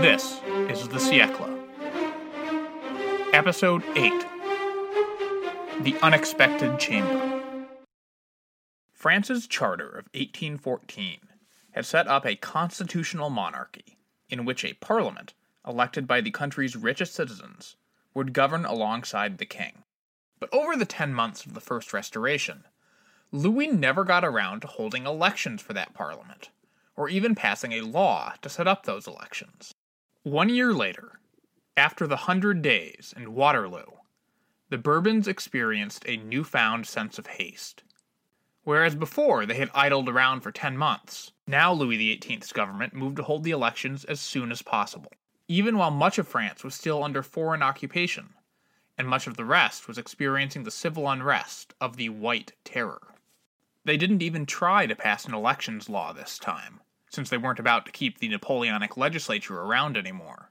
This is The Siècle. Episode 8 The Unexpected Chamber. France's Charter of 1814 had set up a constitutional monarchy in which a parliament, elected by the country's richest citizens, would govern alongside the king. But over the ten months of the First Restoration, Louis never got around to holding elections for that parliament, or even passing a law to set up those elections. One year later, after the Hundred Days and Waterloo, the Bourbons experienced a newfound sense of haste. Whereas before they had idled around for ten months, now Louis XVIII's government moved to hold the elections as soon as possible, even while much of France was still under foreign occupation, and much of the rest was experiencing the civil unrest of the White Terror. They didn't even try to pass an elections law this time, since they weren't about to keep the Napoleonic legislature around anymore,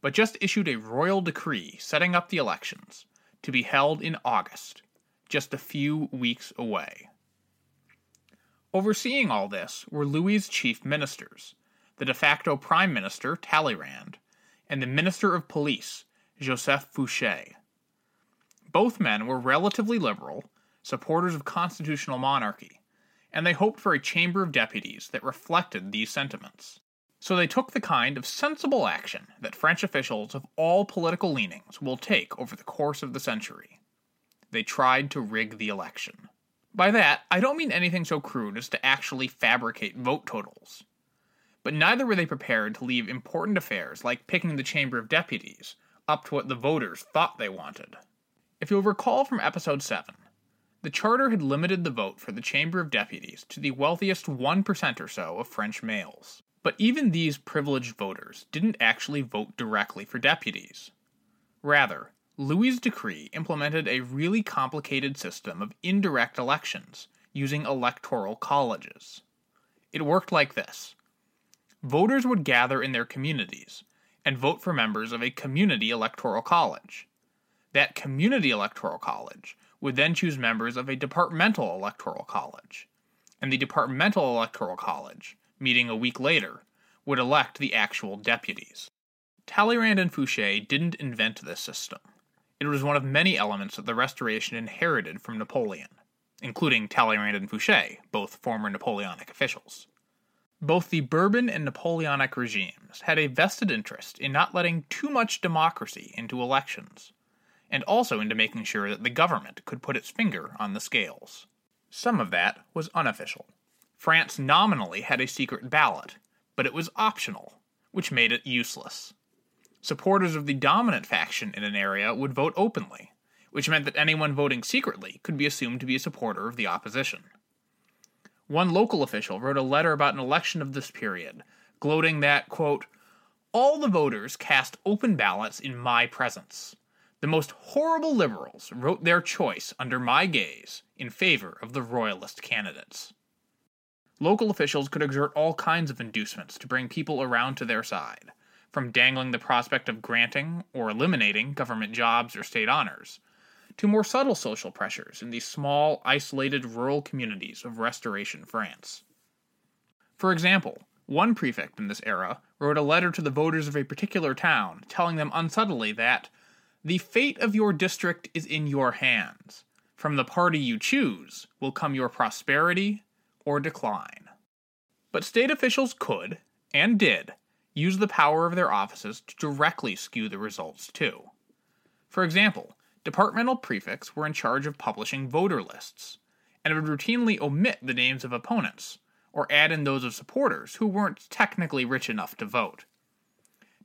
but just issued a royal decree setting up the elections to be held in August, just a few weeks away. Overseeing all this were Louis's chief ministers, the de facto prime minister Talleyrand, and the minister of police Joseph Fouché. Both men were relatively liberal, supporters of constitutional monarchy, and they hoped for a chamber of deputies that reflected these sentiments. So they took the kind of sensible action that French officials of all political leanings will take over the course of the century. They tried to rig the election. By that, I don't mean anything so crude as to actually fabricate vote totals. But neither were they prepared to leave important affairs like picking the Chamber of Deputies up to what the voters thought they wanted. If you'll recall from episode 7, the Charter had limited the vote for the Chamber of Deputies to the wealthiest 1% or so of French males. But even these privileged voters didn't actually vote directly for deputies. Rather, Louis's decree implemented a really complicated system of indirect elections using electoral colleges. It worked like this voters would gather in their communities and vote for members of a community electoral college. That community electoral college would then choose members of a departmental electoral college, and the departmental electoral college, meeting a week later, would elect the actual deputies. Talleyrand and Fouché didn't invent this system. It was one of many elements that the Restoration inherited from Napoleon, including Talleyrand and Fouché, both former Napoleonic officials. Both the Bourbon and Napoleonic regimes had a vested interest in not letting too much democracy into elections, and also into making sure that the government could put its finger on the scales. Some of that was unofficial. France nominally had a secret ballot, but it was optional, which made it useless. Supporters of the dominant faction in an area would vote openly, which meant that anyone voting secretly could be assumed to be a supporter of the opposition. One local official wrote a letter about an election of this period, gloating that, quote, all the voters cast open ballots in my presence. The most horrible liberals wrote their choice under my gaze in favor of the royalist candidates. Local officials could exert all kinds of inducements to bring people around to their side, from dangling the prospect of granting or eliminating government jobs or state honors, to more subtle social pressures in the small, isolated rural communities of Restoration France. For example, one prefect in this era wrote a letter to the voters of a particular town telling them unsubtly that the fate of your district is in your hands. From the party you choose will come your prosperity or decline. But state officials could, and did, use the power of their offices to directly skew the results too. For example, departmental prefects were in charge of publishing voter lists, and would routinely omit the names of opponents, or add in those of supporters who weren't technically rich enough to vote.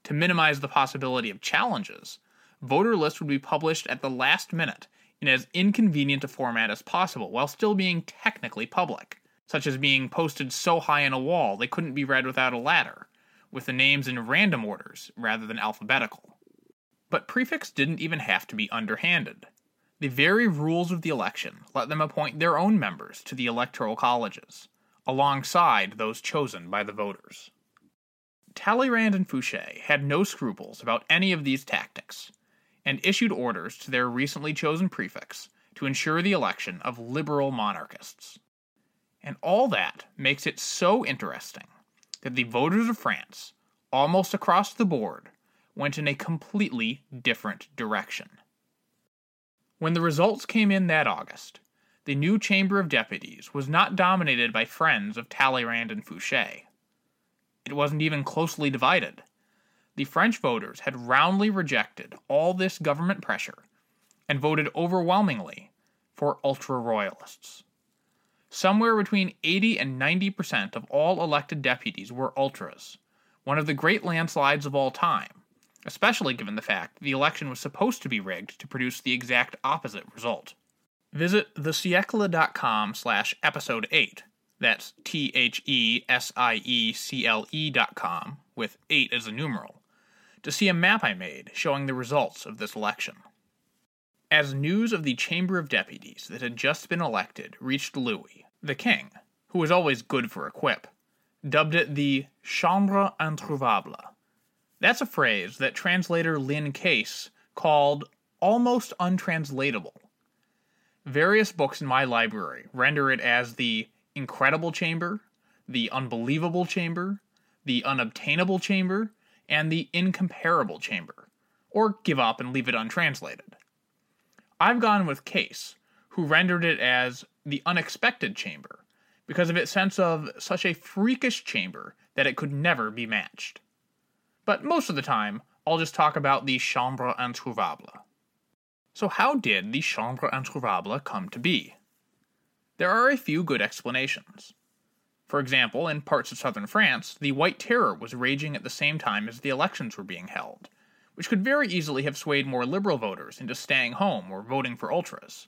To minimize the possibility of challenges, voter lists would be published at the last minute in as inconvenient a format as possible while still being technically public, such as being posted so high on a wall they couldn't be read without a ladder, with the names in random orders rather than alphabetical. But prefects didn't even have to be underhanded. The very rules of the election let them appoint their own members to the electoral colleges, alongside those chosen by the voters. Talleyrand and Fouché had no scruples about any of these tactics, and issued orders to their recently chosen prefects to ensure the election of liberal monarchists. And all that makes it so interesting that the voters of France, almost across the board, went in a completely different direction. When the results came in that August, the new Chamber of Deputies was not dominated by friends of Talleyrand and Fouché. It wasn't even closely divided. The French voters had roundly rejected all this government pressure and voted overwhelmingly for ultra royalists. Somewhere between 80 and 90 percent of all elected deputies were ultras, one of the great landslides of all time, especially given the fact the election was supposed to be rigged to produce the exact opposite result. Visit thesiecle.com slash episode 8, that's T-H-E-S-I-E-C-L-E dot com, with 8 as a numeral, to see a map I made showing the results of this election. As news of the Chamber of Deputies that had just been elected reached Louis, the king, who was always good for a quip, dubbed it the Chambre Introuvable. That's a phrase that translator Lynn Case called almost untranslatable. Various books in my library render it as the incredible chamber, the unbelievable chamber, the unobtainable chamber, and the incomparable chamber, or give up and leave it untranslated. I've gone with Case, who rendered it as the unexpected chamber, because of its sense of such a freakish chamber that it could never be matched. But most of the time, I'll just talk about the Chambre Introuvable. So, how did the Chambre Introuvable come to be? There are a few good explanations. For example, in parts of southern France, the White Terror was raging at the same time as the elections were being held, which could very easily have swayed more liberal voters into staying home or voting for ultras.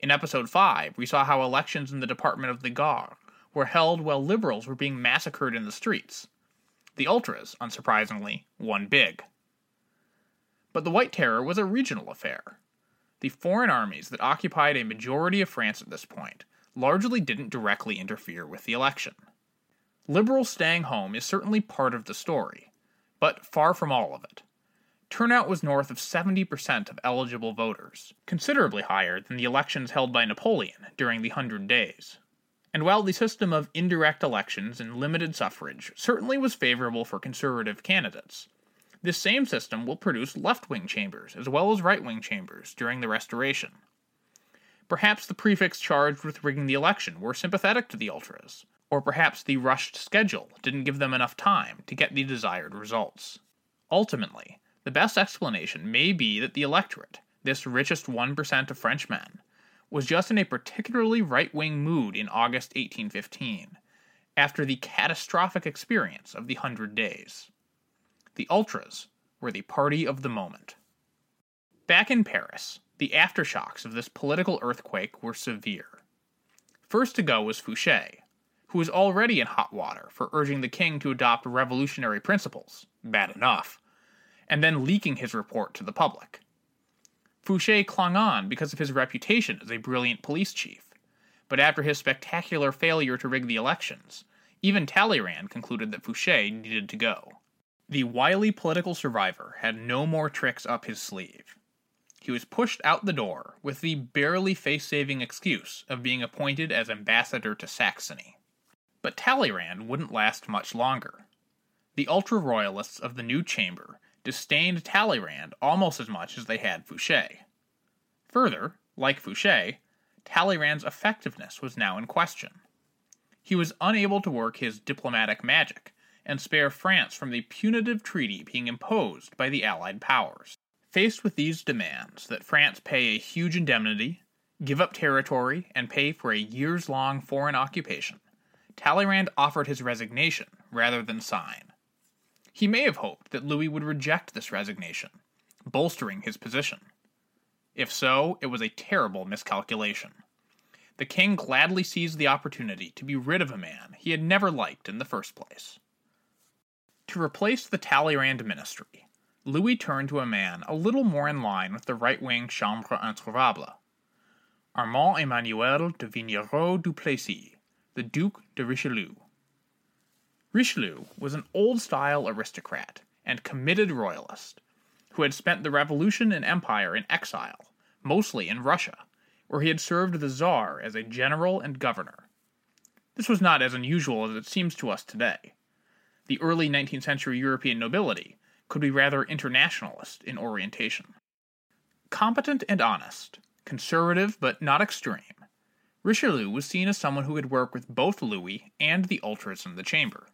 In episode 5, we saw how elections in the department of the Gard were held while liberals were being massacred in the streets. The ultras, unsurprisingly, won big. But the White Terror was a regional affair. The foreign armies that occupied a majority of France at this point largely didn't directly interfere with the election. Liberals staying home is certainly part of the story, but far from all of it turnout was north of 70% of eligible voters, considerably higher than the elections held by Napoleon during the Hundred Days. And while the system of indirect elections and limited suffrage certainly was favorable for conservative candidates, this same system will produce left wing chambers as well as right wing chambers during the Restoration. Perhaps the prefects charged with rigging the election were sympathetic to the ultras, or perhaps the rushed schedule didn't give them enough time to get the desired results. Ultimately, the best explanation may be that the electorate, this richest 1% of Frenchmen, was just in a particularly right wing mood in August 1815, after the catastrophic experience of the Hundred Days. The Ultras were the party of the moment. Back in Paris, the aftershocks of this political earthquake were severe. First to go was Fouché, who was already in hot water for urging the king to adopt revolutionary principles, bad enough, and then leaking his report to the public. Fouché clung on because of his reputation as a brilliant police chief, but after his spectacular failure to rig the elections, even Talleyrand concluded that Fouché needed to go. The wily political survivor had no more tricks up his sleeve. He was pushed out the door with the barely face saving excuse of being appointed as ambassador to Saxony. But Talleyrand wouldn't last much longer. The ultra royalists of the new chamber disdained Talleyrand almost as much as they had Fouché. Further, like Fouché, Talleyrand's effectiveness was now in question. He was unable to work his diplomatic magic and spare France from the punitive treaty being imposed by the Allied powers. Faced with these demands that France pay a huge indemnity, give up territory, and pay for a years long foreign occupation, Talleyrand offered his resignation rather than sign. He may have hoped that Louis would reject this resignation, bolstering his position. If so, it was a terrible miscalculation. The king gladly seized the opportunity to be rid of a man he had never liked in the first place. To replace the Talleyrand ministry, Louis turned to a man a little more in line with the right wing Chambre Introuvable Armand Emmanuel de Vignerot du Plessis, the Duc de Richelieu. Richelieu was an old style aristocrat and committed royalist who had spent the Revolution and Empire in exile, mostly in Russia, where he had served the Czar as a general and governor. This was not as unusual as it seems to us today. the early 19th century European nobility could be rather internationalist in orientation. Competent and honest, conservative but not extreme, Richelieu was seen as someone who could work with both Louis and the ultras in the chamber.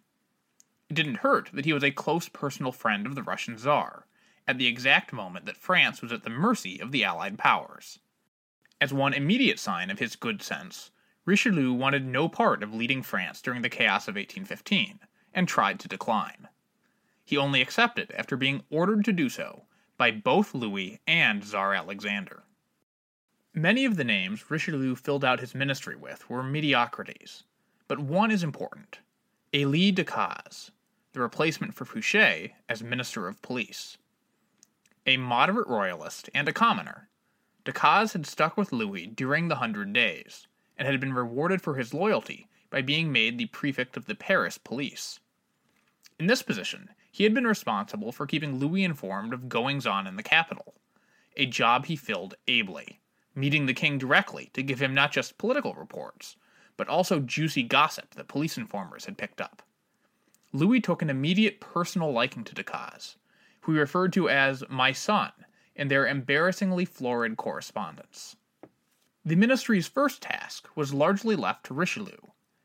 It didn't hurt that he was a close personal friend of the Russian Tsar, at the exact moment that France was at the mercy of the Allied powers. As one immediate sign of his good sense, Richelieu wanted no part of leading France during the chaos of 1815, and tried to decline. He only accepted after being ordered to do so by both Louis and Tsar Alexander. Many of the names Richelieu filled out his ministry with were mediocrities, but one is important Elie Decazes, the replacement for Fouché as Minister of Police. A moderate royalist and a commoner, Decazes had stuck with Louis during the Hundred Days, and had been rewarded for his loyalty by being made the prefect of the Paris police. In this position, he had been responsible for keeping Louis informed of goings on in the capital, a job he filled ably, meeting the king directly to give him not just political reports, but also juicy gossip that police informers had picked up. Louis took an immediate personal liking to Decazes, who he referred to as my son in their embarrassingly florid correspondence. The ministry's first task was largely left to Richelieu,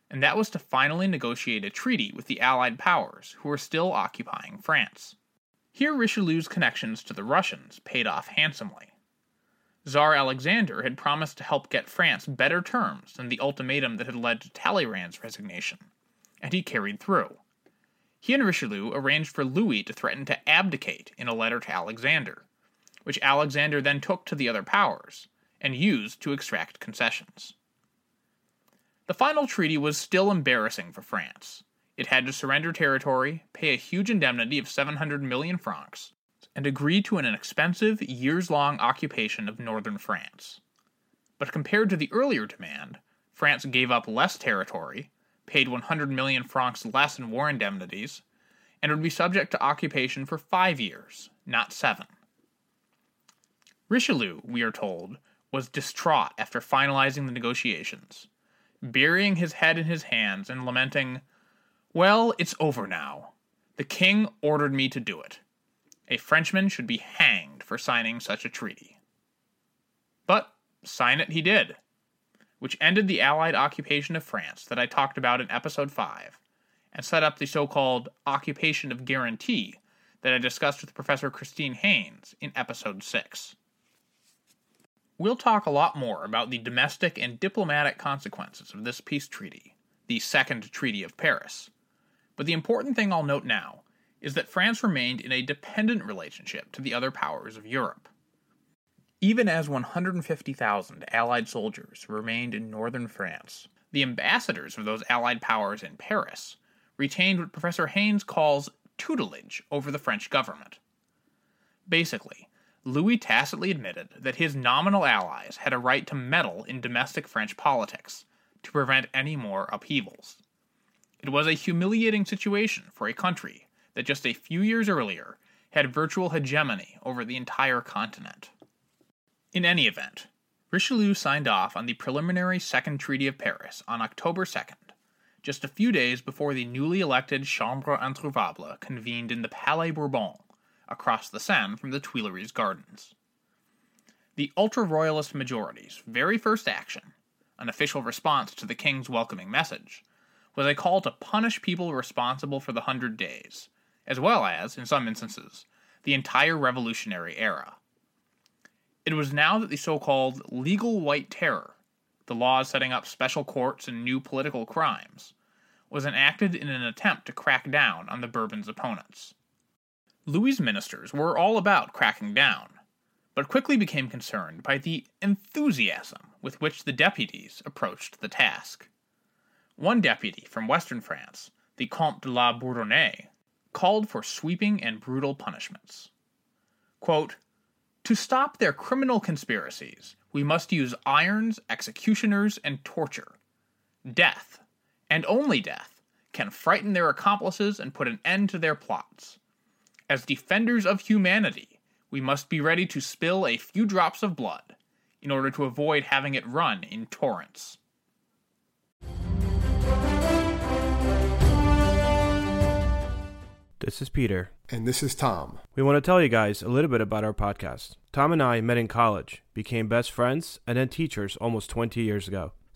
and that was to finally negotiate a treaty with the Allied powers who were still occupying France. Here Richelieu's connections to the Russians paid off handsomely. Tsar Alexander had promised to help get France better terms than the ultimatum that had led to Talleyrand's resignation, and he carried through. He and Richelieu arranged for Louis to threaten to abdicate in a letter to Alexander, which Alexander then took to the other powers and used to extract concessions. The final treaty was still embarrassing for France. It had to surrender territory, pay a huge indemnity of 700 million francs, and agree to an expensive, years long occupation of northern France. But compared to the earlier demand, France gave up less territory, paid 100 million francs less in war indemnities, and would be subject to occupation for five years, not seven. Richelieu, we are told, was distraught after finalizing the negotiations, burying his head in his hands and lamenting, Well, it's over now. The king ordered me to do it. A Frenchman should be hanged for signing such a treaty. But sign it he did which ended the Allied occupation of France that I talked about in episode 5, and set up the so called occupation of guarantee that I discussed with Professor Christine Haynes in episode 6. We'll talk a lot more about the domestic and diplomatic consequences of this peace treaty, the Second Treaty of Paris. But the important thing I'll note now is that France remained in a dependent relationship to the other powers of Europe. Even as 150,000 Allied soldiers remained in northern France, the ambassadors of those Allied powers in Paris retained what Professor Haynes calls tutelage over the French government. Basically, Louis tacitly admitted that his nominal allies had a right to meddle in domestic French politics to prevent any more upheavals. It was a humiliating situation for a country that just a few years earlier had virtual hegemony over the entire continent. In any event, Richelieu signed off on the preliminary Second Treaty of Paris on October 2nd, just a few days before the newly elected Chambre Introuvable convened in the Palais Bourbon, across the Seine from the Tuileries Gardens. The ultra royalist majority's very first action, an official response to the king's welcoming message, was a call to punish people responsible for the Hundred Days, as well as, in some instances, the entire Revolutionary era. It was now that the so called legal white terror, the laws setting up special courts and new political crimes, was enacted in an attempt to crack down on the Bourbons' opponents. Louis's ministers were all about cracking down, but quickly became concerned by the enthusiasm with which the deputies approached the task. One deputy from western France, the Comte de la Bourdonnais, called for sweeping and brutal punishments. Quote, to stop their criminal conspiracies, we must use irons, executioners, and torture. Death, and only death, can frighten their accomplices and put an end to their plots. As defenders of humanity, we must be ready to spill a few drops of blood in order to avoid having it run in torrents. This is Peter. And this is Tom. We want to tell you guys a little bit about our podcast. Tom and I met in college, became best friends, and then teachers almost 20 years ago.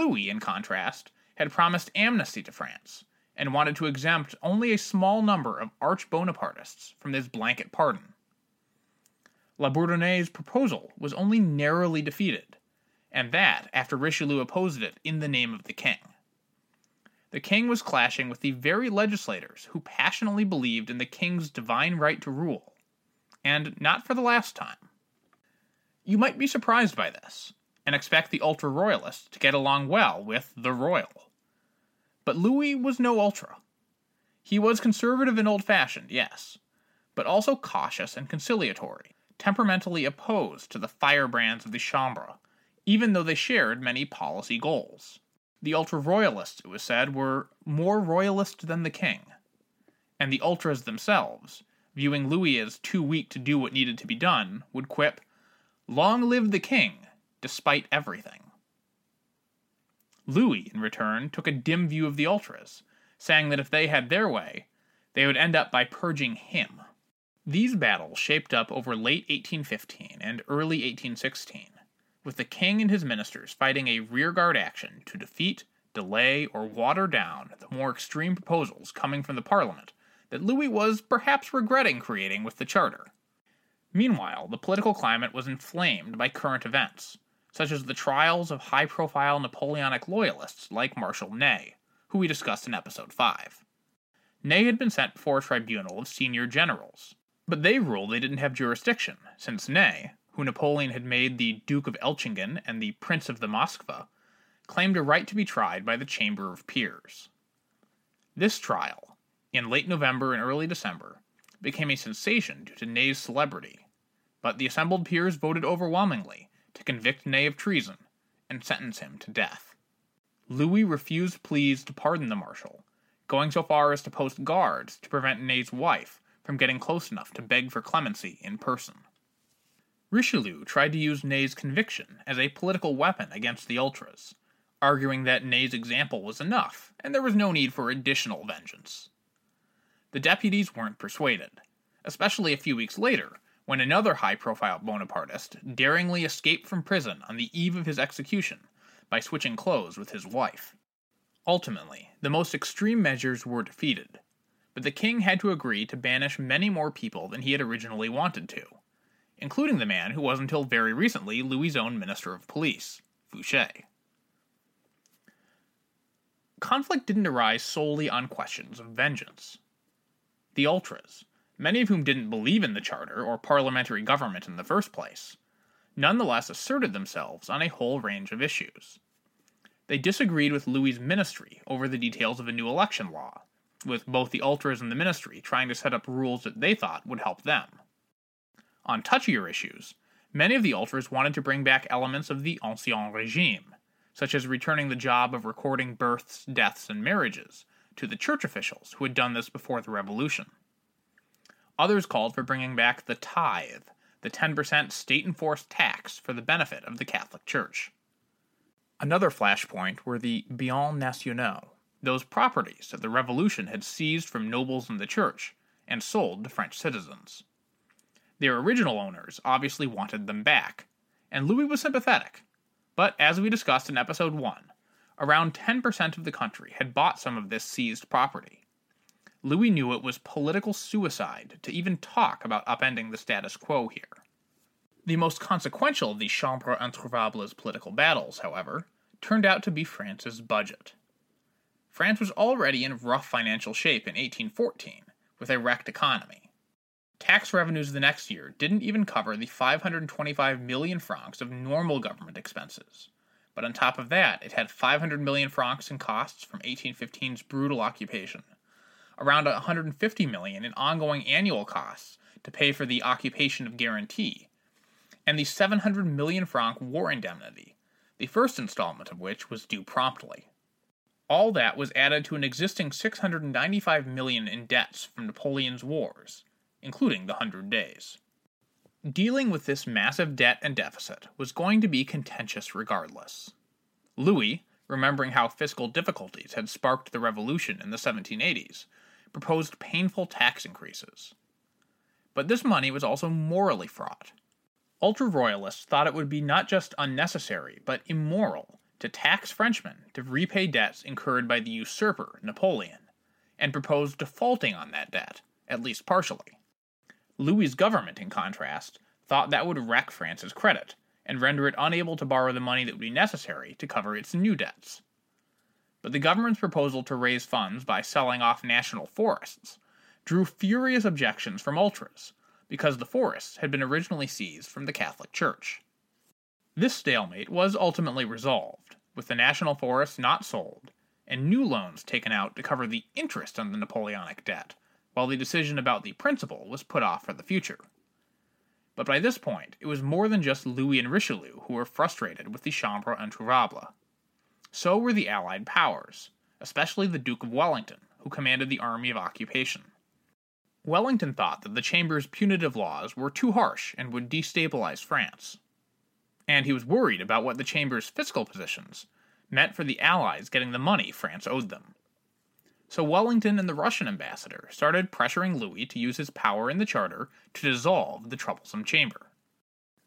Louis, in contrast, had promised amnesty to France and wanted to exempt only a small number of arch Bonapartists from this blanket pardon. La Bourdonnais' proposal was only narrowly defeated, and that after Richelieu opposed it in the name of the king. The king was clashing with the very legislators who passionately believed in the king's divine right to rule, and not for the last time. You might be surprised by this, and expect the ultra royalists to get along well with the royal. But Louis was no ultra. He was conservative and old fashioned, yes, but also cautious and conciliatory temperamentally opposed to the firebrands of the Chambre, even though they shared many policy goals. The ultra royalists, it was said, were more royalist than the king. And the ultras themselves, viewing Louis as too weak to do what needed to be done, would quip, Long live the king, despite everything. Louis, in return, took a dim view of the ultras, saying that if they had their way, they would end up by purging him. These battles shaped up over late 1815 and early 1816, with the king and his ministers fighting a rearguard action to defeat, delay, or water down the more extreme proposals coming from the Parliament that Louis was perhaps regretting creating with the Charter. Meanwhile, the political climate was inflamed by current events, such as the trials of high profile Napoleonic loyalists like Marshal Ney, who we discussed in episode 5. Ney had been sent before a tribunal of senior generals, but they ruled they didn't have jurisdiction, since Ney, who Napoleon had made the Duke of Elchingen and the Prince of the Moskva, claimed a right to be tried by the Chamber of Peers. This trial, in late November and early December, became a sensation due to Ney's celebrity, but the assembled peers voted overwhelmingly to convict Ney of treason and sentence him to death. Louis refused pleas to pardon the marshal, going so far as to post guards to prevent Ney's wife from getting close enough to beg for clemency in person. Richelieu tried to use Ney's conviction as a political weapon against the ultras, arguing that Ney's example was enough and there was no need for additional vengeance. The deputies weren't persuaded, especially a few weeks later when another high profile Bonapartist daringly escaped from prison on the eve of his execution by switching clothes with his wife. Ultimately, the most extreme measures were defeated, but the king had to agree to banish many more people than he had originally wanted to, including the man who was until very recently Louis' own Minister of Police, Fouché. Conflict didn't arise solely on questions of vengeance. The ultras, many of whom didn't believe in the charter or parliamentary government in the first place, nonetheless asserted themselves on a whole range of issues. They disagreed with Louis's ministry over the details of a new election law, with both the ultras and the ministry trying to set up rules that they thought would help them. On touchier issues, many of the ultras wanted to bring back elements of the Ancien Regime, such as returning the job of recording births, deaths, and marriages to the church officials who had done this before the Revolution. Others called for bringing back the tithe, the 10% state enforced tax for the benefit of the Catholic Church. Another flashpoint were the biens nationaux, those properties that the Revolution had seized from nobles in the church and sold to French citizens. Their original owners obviously wanted them back, and Louis was sympathetic. But as we discussed in episode 1, around 10% of the country had bought some of this seized property. Louis knew it was political suicide to even talk about upending the status quo here. The most consequential of the Chambre Introuvables political battles, however, turned out to be France's budget. France was already in rough financial shape in 1814, with a wrecked economy. Tax revenues the next year didn't even cover the 525 million francs of normal government expenses, but on top of that, it had 500 million francs in costs from 1815's brutal occupation, around 150 million in ongoing annual costs to pay for the occupation of guarantee, and the 700 million franc war indemnity, the first installment of which was due promptly. All that was added to an existing 695 million in debts from Napoleon's wars, including the Hundred Days. Dealing with this massive debt and deficit was going to be contentious regardless. Louis, remembering how fiscal difficulties had sparked the revolution in the 1780s, proposed painful tax increases. But this money was also morally fraught. Ultra royalists thought it would be not just unnecessary, but immoral to tax Frenchmen to repay debts incurred by the usurper, Napoleon, and proposed defaulting on that debt, at least partially. Louis's government, in contrast, thought that would wreck France's credit and render it unable to borrow the money that would be necessary to cover its new debts. But the government's proposal to raise funds by selling off national forests drew furious objections from ultras, because the forests had been originally seized from the Catholic Church. This stalemate was ultimately resolved, with the national forests not sold, and new loans taken out to cover the interest on the Napoleonic debt, while the decision about the principal was put off for the future. But by this point, it was more than just Louis and Richelieu who were frustrated with the Chambre Introuvable. So were the Allied powers, especially the Duke of Wellington, who commanded the Army of Occupation. Wellington thought that the Chamber's punitive laws were too harsh and would destabilize France. And he was worried about what the Chamber's fiscal positions meant for the Allies getting the money France owed them. So Wellington and the Russian ambassador started pressuring Louis to use his power in the Charter to dissolve the troublesome chamber.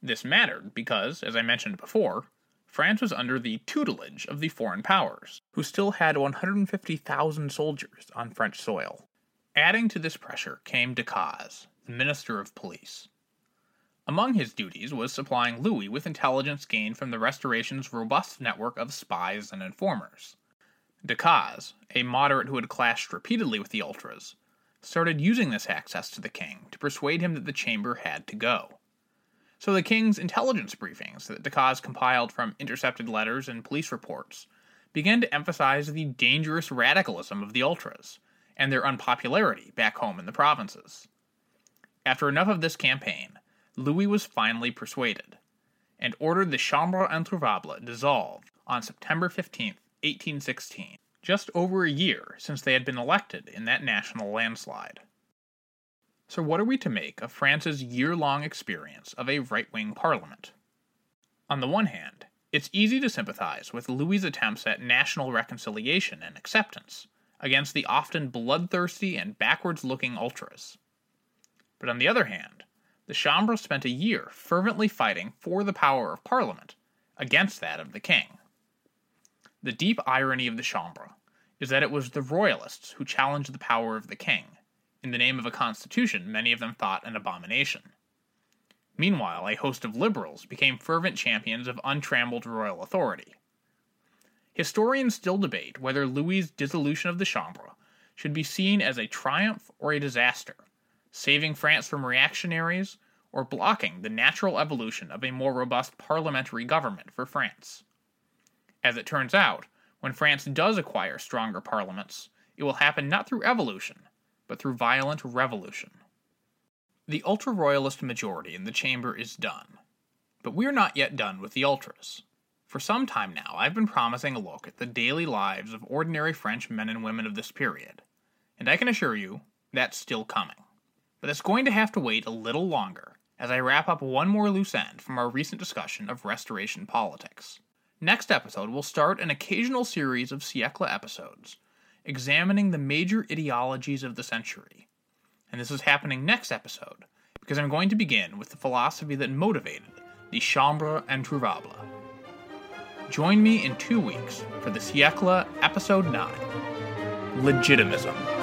This mattered because, as I mentioned before, France was under the tutelage of the foreign powers, who still had 150,000 soldiers on French soil. Adding to this pressure came Decazes, the Minister of Police. Among his duties was supplying Louis with intelligence gained from the Restoration's robust network of spies and informers. Decazes, a moderate who had clashed repeatedly with the ultras, started using this access to the king to persuade him that the chamber had to go. So the king's intelligence briefings that Decazes compiled from intercepted letters and police reports began to emphasize the dangerous radicalism of the ultras and their unpopularity back home in the provinces. After enough of this campaign, Louis was finally persuaded and ordered the Chambre Introuvable dissolved on September 15, 1816, just over a year since they had been elected in that national landslide. So, what are we to make of France's year long experience of a right wing parliament? On the one hand, it's easy to sympathize with Louis's attempts at national reconciliation and acceptance against the often bloodthirsty and backwards looking ultras. But on the other hand, the Chambre spent a year fervently fighting for the power of Parliament against that of the king. The deep irony of the Chambre is that it was the Royalists who challenged the power of the king, in the name of a constitution many of them thought an abomination. Meanwhile, a host of liberals became fervent champions of untrammeled royal authority. Historians still debate whether Louis's dissolution of the Chambre should be seen as a triumph or a disaster, saving France from reactionaries or blocking the natural evolution of a more robust parliamentary government for France. As it turns out, when France does acquire stronger parliaments, it will happen not through evolution, but through violent revolution. The ultra royalist majority in the chamber is done. But we're not yet done with the ultras. For some time now, I've been promising a look at the daily lives of ordinary French men and women of this period, and I can assure you that's still coming. But it's going to have to wait a little longer as I wrap up one more loose end from our recent discussion of Restoration politics. Next episode, we'll start an occasional series of Siecle episodes, examining the major ideologies of the century. And this is happening next episode, because I'm going to begin with the philosophy that motivated the Chambre Introuvable. Join me in two weeks for the Siecle Episode 9 Legitimism.